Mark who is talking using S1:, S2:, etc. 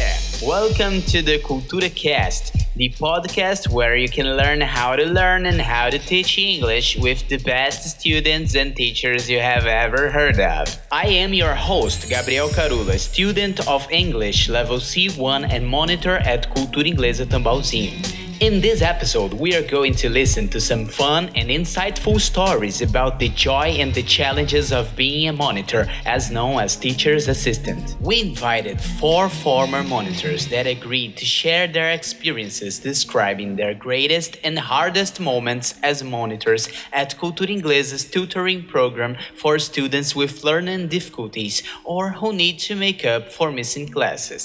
S1: there! Welcome to the Cultura Cast, the podcast where you can learn how to learn and how to teach English with the best students and teachers you have ever heard of. I am your host, Gabriel Carulla, student of English level C1 and monitor at Cultura Inglesa Tambauzinho. In this episode, we are going to listen to some fun and insightful stories about the joy and the challenges of being a monitor, as known as teacher's assistant. We invited four former monitors that agreed to share their experiences describing their greatest and hardest moments as monitors at Cultura Inglesa's tutoring program for students with learning difficulties or who need to make up for missing classes.